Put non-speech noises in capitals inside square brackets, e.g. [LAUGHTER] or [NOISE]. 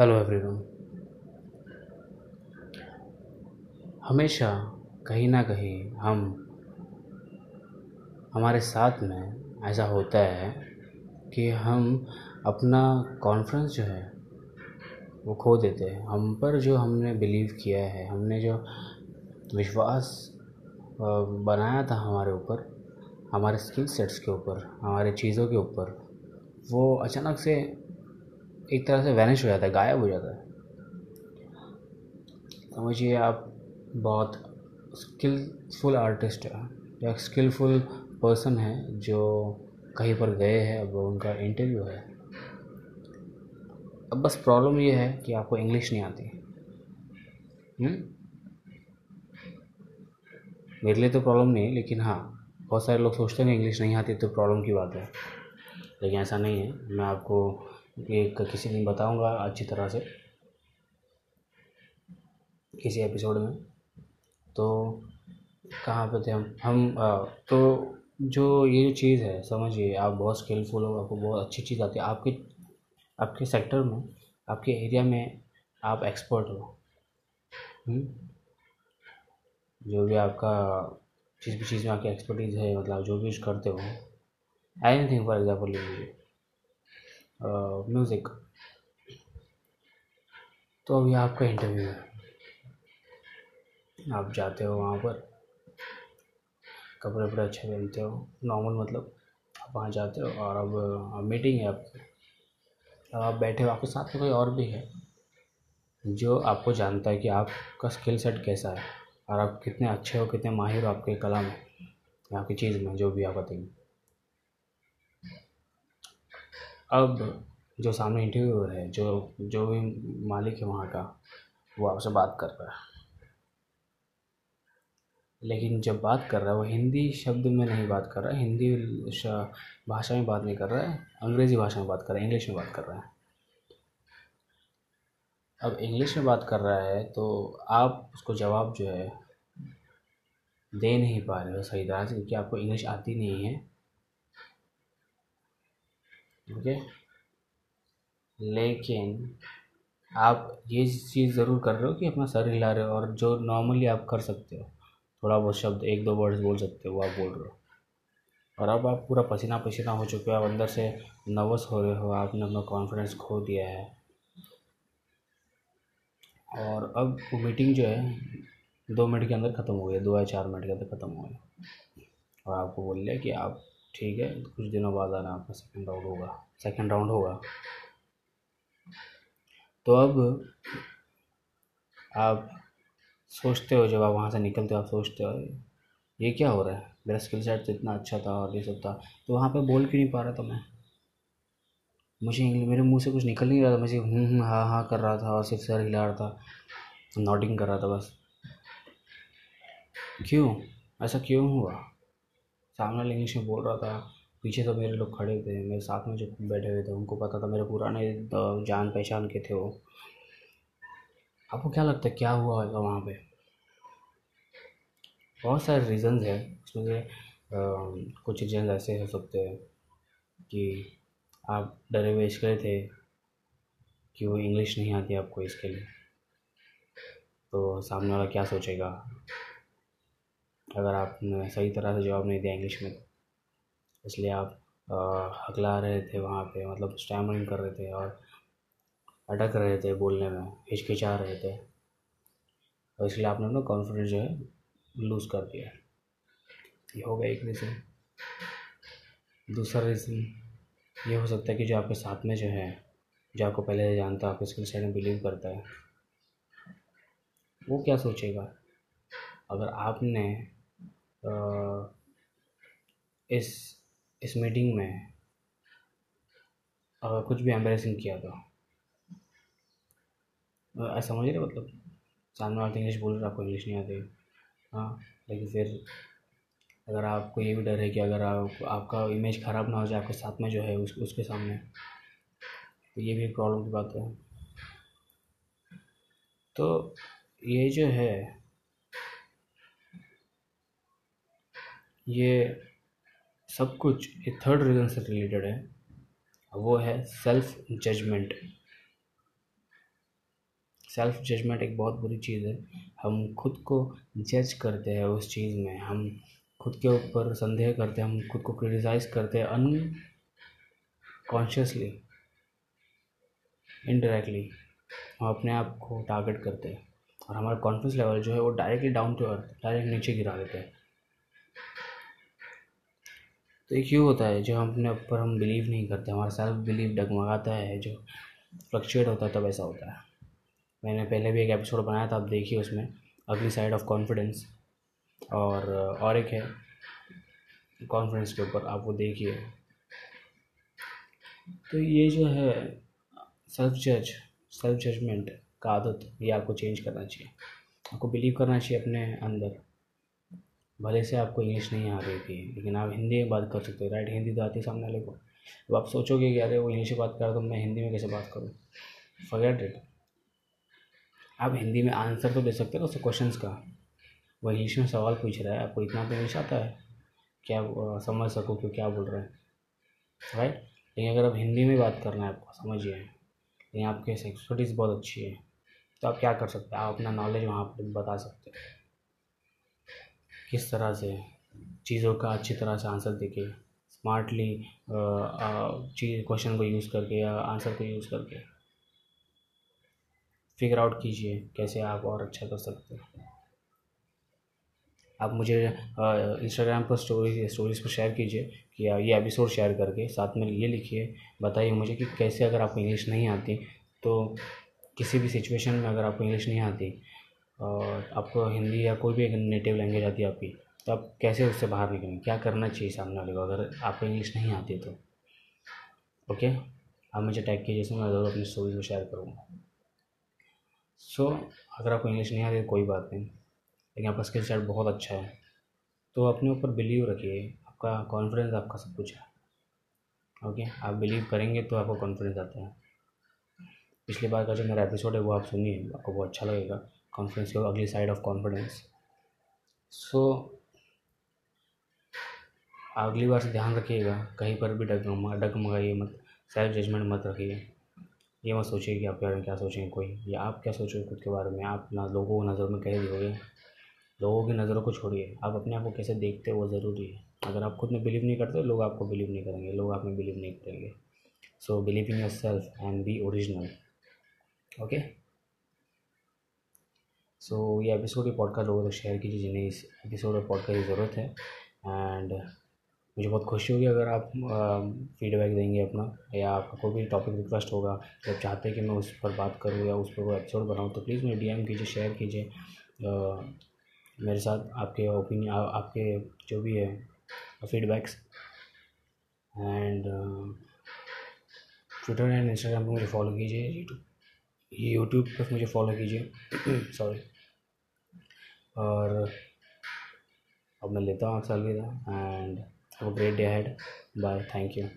Hello everyone. हमेशा कहीं ना कहीं हम हमारे साथ में ऐसा होता है कि हम अपना कॉन्फिडेंस जो है, वो खो देते हैं। हम पर जो हमने बिलीव किया है, हमने जो विश्वास बनाया था हमारे ऊपर, हमारे स्किल सेट्स के ऊपर, हमारे चीज़ों के ऊपर, वो अचानक से एक तरह से वैनिश हो जाता है, गायब हो जाता है समझिए आप बहुत स्किलफुल आर्टिस्ट है, या स्किलफुल पर्सन है जो कहीं पर गए हैं, अब उनका इंटरव्यू है अब बस प्रॉब्लम ये है कि आपको इंग्लिश नहीं आती हुँ? हम्म? मेरे लिए तो प्रॉब्लम नहीं है लेकिन हाँ बहुत सारे लोग सोचते हैं इंग्लिश नहीं आती तो प्रॉब्लम की बात है लेकिन ऐसा नहीं है मैं आपको एक किसी दिन बताऊँगा अच्छी तरह से किसी एपिसोड में। तो कहाँ पे थे हम? हम आ, तो जो ये जो चीज़ है समझिए आप बहुत स्किलफुल हो आपको बहुत अच्छी चीज़ आती है। आपके आपके सेक्टर में आपके एरिया में आप एक्सपर्ट हो। हम्म? जो भी आपका जिस भी चीज़ में आपकी एक्सपर्टीज़ है मतलब जो भी करते हो। एनीथिंग फॉर एग्ज़ाम्पल लीजिए। म्यूज़िक। तो अभी आपका इंटरव्यू है। आप जाते हो वहाँ पर। कपड़े वपड़े अच्छे पहनते हो। नॉर्मल मतलब आप वहाँ जाते हो और अब मीटिंग है आपकी। अब आप बैठे हो, आपके साथ में कोई और भी है जो आपको जानता है कि आपका स्किल सेट कैसा है और आप कितने अच्छे हो, कितने माहिर हो आपके कला में आपकी चीज़ में, जो भी आप बताइए अब जो सामने इंटरव्यूअर है जो जो भी मालिक है वहाँ का, वो आपसे बात कर रहा है। लेकिन जब बात कर रहा है, वो हिंदी शब्द में नहीं बात कर रहा है, हिंदी भाषा में बात नहीं कर रहा है, अंग्रेज़ी भाषा में बात कर रहा है, इंग्लिश में बात कर रहा है। अब इंग्लिश में बात कर रहा है तो आप उसको जवाब जो है, दे नहीं पा रहे हो सही तरह से, क्योंकि आपको इंग्लिश आती नहीं है। ओके? लेकिन आप ये चीज़ ज़रूर कर रहे हो कि अपना सर हिला रहे हो और जो नॉर्मली आप कर सकते हो। थोड़ा बहुत शब्द, एक दो वर्ड्स बोल सकते हो, वो आप बोल रहे हो। और अब आप पूरा पसीना पसीना हो चुके हो, आप अंदर से नर्वस हो रहे हो, आपने अपना कॉन्फिडेंस खो दिया है। और अब वो मीटिंग जो है, दो मिनट के अंदर ख़त्म हो गई दो या चार मिनट के अंदर ख़त्म हो गई और आपको बोल लिया कि आप ठीक है, कुछ दिनों बाद आना आपका सेकेंड राउंड होगा। सेकेंड राउंड होगा। तो अब आप सोचते हो, जब आप वहाँ से निकलते हो, आप सोचते हो, ये क्या हो रहा है? मेरा स्किल सेट तो इतना अच्छा था और ये सब था। तो वहाँ पे बोल क्यों नहीं पा रहा था मैं? मुझे मेरे मुँह से कुछ निकल नहीं रहा था। मुझे हूँ हूँ हाँ हाँ कर रहा था और सिर्फ़ सर हिला रहा था। नोटिंग कर रहा था बस। क्यों? ऐसा क्यों हुआ? सामने इंग्लिश में बोल रहा था, पीछे तो मेरे लोग खड़े थे, मेरे साथ में जो बैठे हुए थे, उनको पता था, मेरे पुराने जान पहचान के थे वो। आपको क्या लगता है, क्या हुआ होगा वहाँ पे? बहुत सारे रीज़न्स हैं। उसमें से कुछ रीज़न ऐसे हो सकते हैं कि आप डरे हुए इसके थे कि वो इंग्लिश नहीं आती आपको इसके लिए। तो सामने वाला क्या सोचेगा? अगर आपने सही तरह से जवाब नहीं दिया इंग्लिश में, इसलिए आप हकला रहे थे वहाँ पे मतलब स्टैमरिंग कर रहे थे और अटक रहे थे बोलने में, हिचकिचा रहे थे। और इसलिए आपने अपना कॉन्फिडेंस जो है लूज़ कर दिया। ये हो गया एक रीज़न दूसरा रीज़न ये हो सकता है कि जो आपके साथ में जो है, जो आपको पहले से जानता है, आपके स्किल सेट में बिलीव करता है, वो क्या सोचेगा? अगर आपने इस इस मीटिंग में अगर कुछ भी एम्बेसिंग किया तो। ऐसा समझ रहे मतलब? सामने वाले इंग्लिश बोल रहे आपको इंग्लिश नहीं आती। हाँ लेकिन फिर अगर आपको ये भी डर है कि अगर आप, आपका इमेज ख़राब ना हो जाए, आपके साथ में जो है उस, उसके सामने तो ये भी एक प्रॉब्लम की बात है। तो ये जो है ये सब कुछ एक थर्ड रीज़न से रिलेटेड है। वो है सेल्फ जजमेंट सेल्फ जजमेंट एक बहुत बुरी चीज़ है। हम खुद को जज करते हैं उस चीज़ में। हम खुद के ऊपर संदेह करते हैं, हम खुद को क्रिटिसाइज करते हैं अनकॉन्शियसली इनडायरेक्टली हम अपने आप को टारगेट करते हैं। और हमारा कॉन्फिडेंस लेवल जो है वो directly down to earth direct नीचे गिरा देते हैं। तो ये क्यों होता है, जो हम अपने ऊपर हम बिलीव नहीं करते, हमारा सेल्फ बिलीव डगमगाता है, जो फ्लक्चुएट होता है, तब ऐसा होता है। मैंने पहले भी एक एपिसोड बनाया था, आप देखिए उसमें अगली साइड ऑफ़ कॉन्फिडेंस और और एक है कॉन्फिडेंस के ऊपर, आप वो देखिए। तो ये जो है सेल्फ जज सेल्फ जजमेंट का आदत, ये आपको चेंज करना चाहिए। आपको बिलीव करना चाहिए अपने अंदर। भले से आपको इंग्लिश नहीं आ रही थी, लेकिन आप हिंदी में बात कर सकते हो राइट हिंदी तो आती सामने वाले को। अब आप सोचोगे कि अरे वो इंग्लिश में बात कर तो मैं हिंदी में कैसे बात करूँ? फॉरगेट इट आप हिंदी में आंसर तो दे सकते हो उससे क्वेश्चंस का। वो इंग्लिश में सवाल पूछ रहा है, आपको इतना तो इंग्लिश आता है। क्या समझ सको कि क्या बोल रहे हैं? राइट लेकिन अगर आप हिंदी में बात करना है, आपको समझिए। लेकिन आपके एक्सपर्टीज़ बहुत अच्छी है। तो आप क्या कर सकते हैं? आप अपना नॉलेज वहाँ पर बता सकते हैं। किस तरह से चीज़ों का अच्छी तरह से आंसर देके स्मार्टली चीज़ क्वेश्चन को यूज़ करके या आंसर को यूज़ करके फिगर आउट कीजिए कैसे आप और अच्छा कर सकते हैं। आप मुझे इंस्टाग्राम पर स्टोरी स्टोरीज़ पर शेयर कीजिए कि ये एपिसोड शेयर करके साथ में ये लिखिए, बताइए मुझे कि कैसे अगर आपको इंग्लिश नहीं आती तो किसी भी सिचुएशन में अगर आपको इंग्लिश नहीं आती और आपको हिंदी या कोई भी एक नेटिव लैंग्वेज आती है आपकी तो आप कैसे उससे बाहर निकलेंगे? क्या करना चाहिए सामने वाले को? अगर आपको इंग्लिश नहीं आती तो। ओके आप मुझे टैग कीजिए, इसमें मैं ज़रूर अपनी स्टोरीज को शेयर करूँगा। सो अगर आपको इंग्लिश नहीं आती तो कोई बात नहीं। लेकिन आपका स्किल सेट बहुत अच्छा है। तो अपने ऊपर बिलीव रखिए। आपका कॉन्फिडेंस आपका सब कुछ है। ओके आप बिलीव करेंगे तो आपको कॉन्फिडेंस आता है। पिछली बार का जो मेरा एपिसोड है, वो आप सुनिए, आपको बहुत अच्छा लगेगा। कॉन्फिडेंस की अगली साइड ऑफ़ कॉन्फिडेंस सो अगली बार से ध्यान रखिएगा, कहीं पर भी डग डगमगाइए मत सेल्फ जजमेंट मत रखिए। ये मत सोचिए कि आपके बारे में क्या सोचेंगे कोई। या आप क्या सोचोगे खुद के बारे में? आप ना लोगों को नज़र में कैसे दियोगे लोगों की नज़रों को छोड़िए। आप अपने आप को कैसे देखते हो, वो ज़रूरी है। अगर आप खुद में बिलीव नहीं करते, लोग आपको बिलीव नहीं करेंगे। लोग आप में बिलीव नहीं करेंगे। So believe in yourself and be original okay so so, ये एपिसोड ये पॉडकास्ट लोगों तक शेयर कीजिए जिन्हें इस एपिसोड और पॉडकास्ट की ज़रूरत है। एंड मुझे बहुत खुशी होगी अगर आप फीडबैक देंगे अपना या आपका कोई भी टॉपिक रिक्वेस्ट होगा जब चाहते हैं कि मैं उस पर बात करूँ या उस पर कोई एपिसोड बनाऊँ तो प्लीज़ मुझे डीएम कीजिए शेयर कीजिए। मेरे साथ आपके ओपिनियन आपके जो भी है feedbacks and Twitter and Instagram पर मुझे फॉलो कीजिए यूट्यूब यूट्यूब पर मुझे फॉलो कीजिए। [CLEARS THROAT] सॉरी और अब मैं लेता हूँ आपसे अलविदा and have great day head bye thank you